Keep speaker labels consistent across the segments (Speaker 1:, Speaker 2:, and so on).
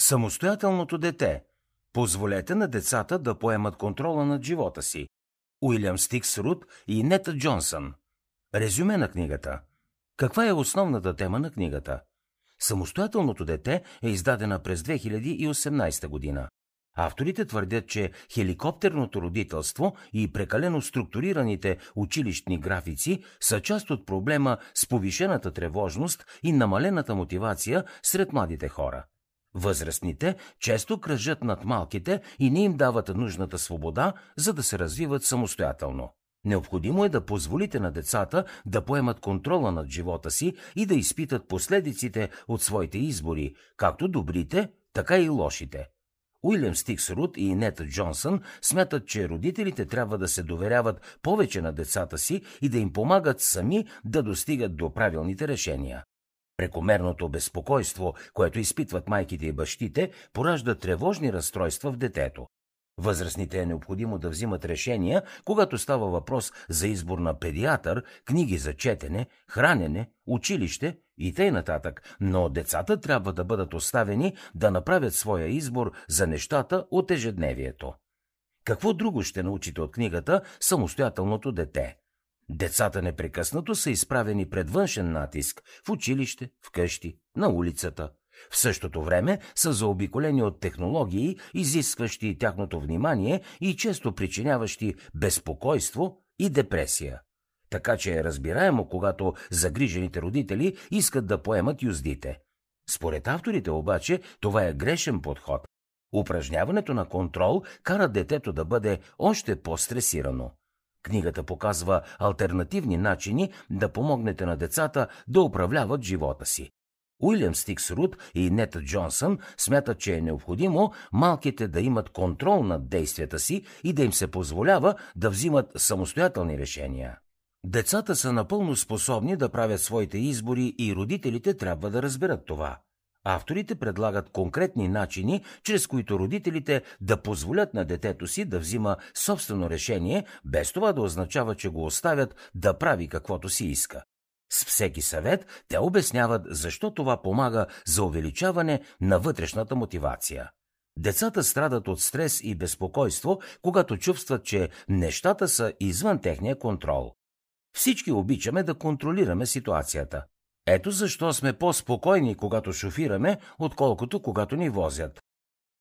Speaker 1: Самостоятелното дете. Позволете на децата да поемат контрола над живота си. Уилям Стикс Рут и Нета Джонсън. Резюме на книгата. Каква е основната тема на книгата? Самостоятелното дете е издадена през 2018 година. Авторите твърдят, че хеликоптерното родителство и прекалено структурираните училищни графици са част от проблема с повишената тревожност и намалената мотивация сред младите хора. Възрастните често кръжат над малките и не им дават нужната свобода, за да се развиват самостоятелно. Необходимо е да позволите на децата да поемат контрола над живота си и да изпитат последиците от своите избори, както добрите, така и лошите. Уилям Стикс Рут и Нета Джонсън смятат, че родителите трябва да се доверяват повече на децата си и да им помагат сами да достигат до правилните решения. Прекомерното безпокойство, което изпитват майките и бащите, поражда тревожни разстройства в детето. Възрастните е необходимо да взимат решения, когато става въпрос за избор на педиатър, книги за четене, хранене, училище и т.н. но децата трябва да бъдат оставени да направят своя избор за нещата от ежедневието. Какво друго ще научите от книгата Самостоятелното дете? Децата непрекъснато са изправени пред външен натиск в училище, в къщи, на улицата. В същото време са заобиколени от технологии, изискващи тяхното внимание и често причиняващи безпокойство и депресия. Така че е разбираемо, когато загрижените родители искат да поемат юздите. Според авторите обаче това е грешен подход. Упражняването на контрол кара детето да бъде още по-стресирано. Книгата показва альтернативни начини да помогнете на децата да управляват живота си. Уилям Стикс Рут и Нета Джонсън смятат, че е необходимо малките да имат контрол над действията си и да им се позволява да взимат самостоятелни решения. Децата са напълно способни да правят своите избори и родителите трябва да разберат това. Авторите предлагат конкретни начини, чрез които родителите да позволят на детето си да взима собствено решение, без това да означава, че го оставят да прави каквото си иска. С всеки съвет те обясняват защо това помага за увеличаване на вътрешната мотивация. Децата страдат от стрес и безпокойство, когато чувстват, че нещата са извън техния контрол. Всички обичаме да контролираме ситуацията. Ето защо сме по-спокойни, когато шофираме, отколкото когато ни возят.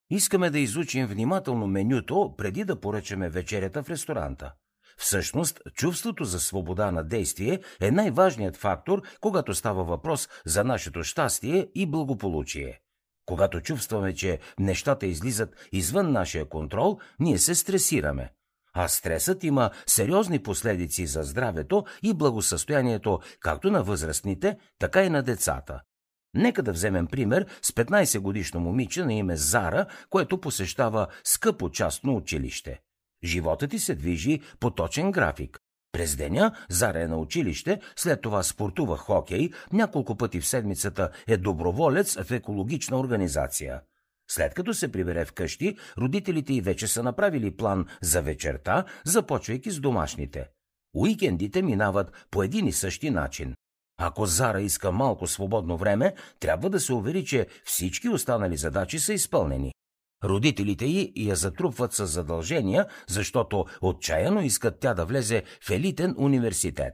Speaker 1: Искаме да изучим внимателно менюто, преди да поръчаме вечерята в ресторанта. Всъщност, чувството за свобода на действие е най-важният фактор, когато става въпрос за нашето щастие и благополучие. Когато чувстваме, че нещата излизат извън нашия контрол, ние се стресираме. А стресът има сериозни последици за здравето и благосъстоянието както на възрастните, така и на децата. Нека да вземем пример с 15 годишно момиче на име Зара, което посещава скъпо частно училище. Животът ти се движи по точен график. През деня Зара е на училище, след това спортува хокей, няколко пъти в седмицата е доброволец в екологична организация. След като се прибере вкъщи, родителите й вече са направили план за вечерта, започвайки с домашните. Уикендите минават по един и същи начин. Ако Зара иска малко свободно време, трябва да се увери, че всички останали задачи са изпълнени. Родителите й я затрупват с задължения, защото отчаяно искат тя да влезе в елитен университет.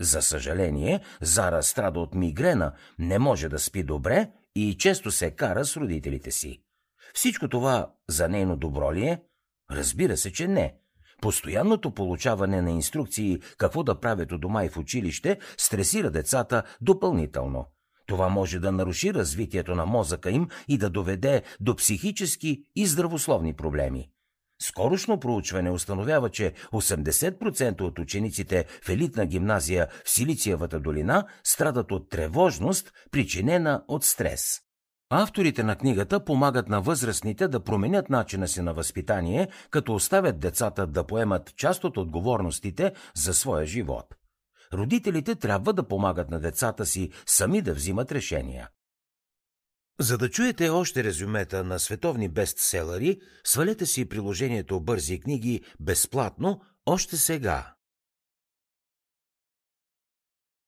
Speaker 1: За съжаление, Зара страда от мигрена, не може да спи добре и често се кара с родителите си. Всичко това за нейно добро ли е? Разбира се, че не. Постоянното получаване на инструкции какво да правят у дома и в училище стресира децата допълнително – това може да наруши развитието на мозъка им и да доведе до психически и здравословни проблеми. Скорошно проучване установява, че 80% от учениците в елитна гимназия в Силициевата долина страдат от тревожност, причинена от стрес. Авторите на книгата помагат на възрастните да променят начина си на възпитание, като оставят децата да поемат част от отговорностите за своя живот родителите трябва да помагат на децата си сами да взимат решения. За да чуете още резюмета на световни бестселери, свалете си приложението Бързи книги безплатно още сега.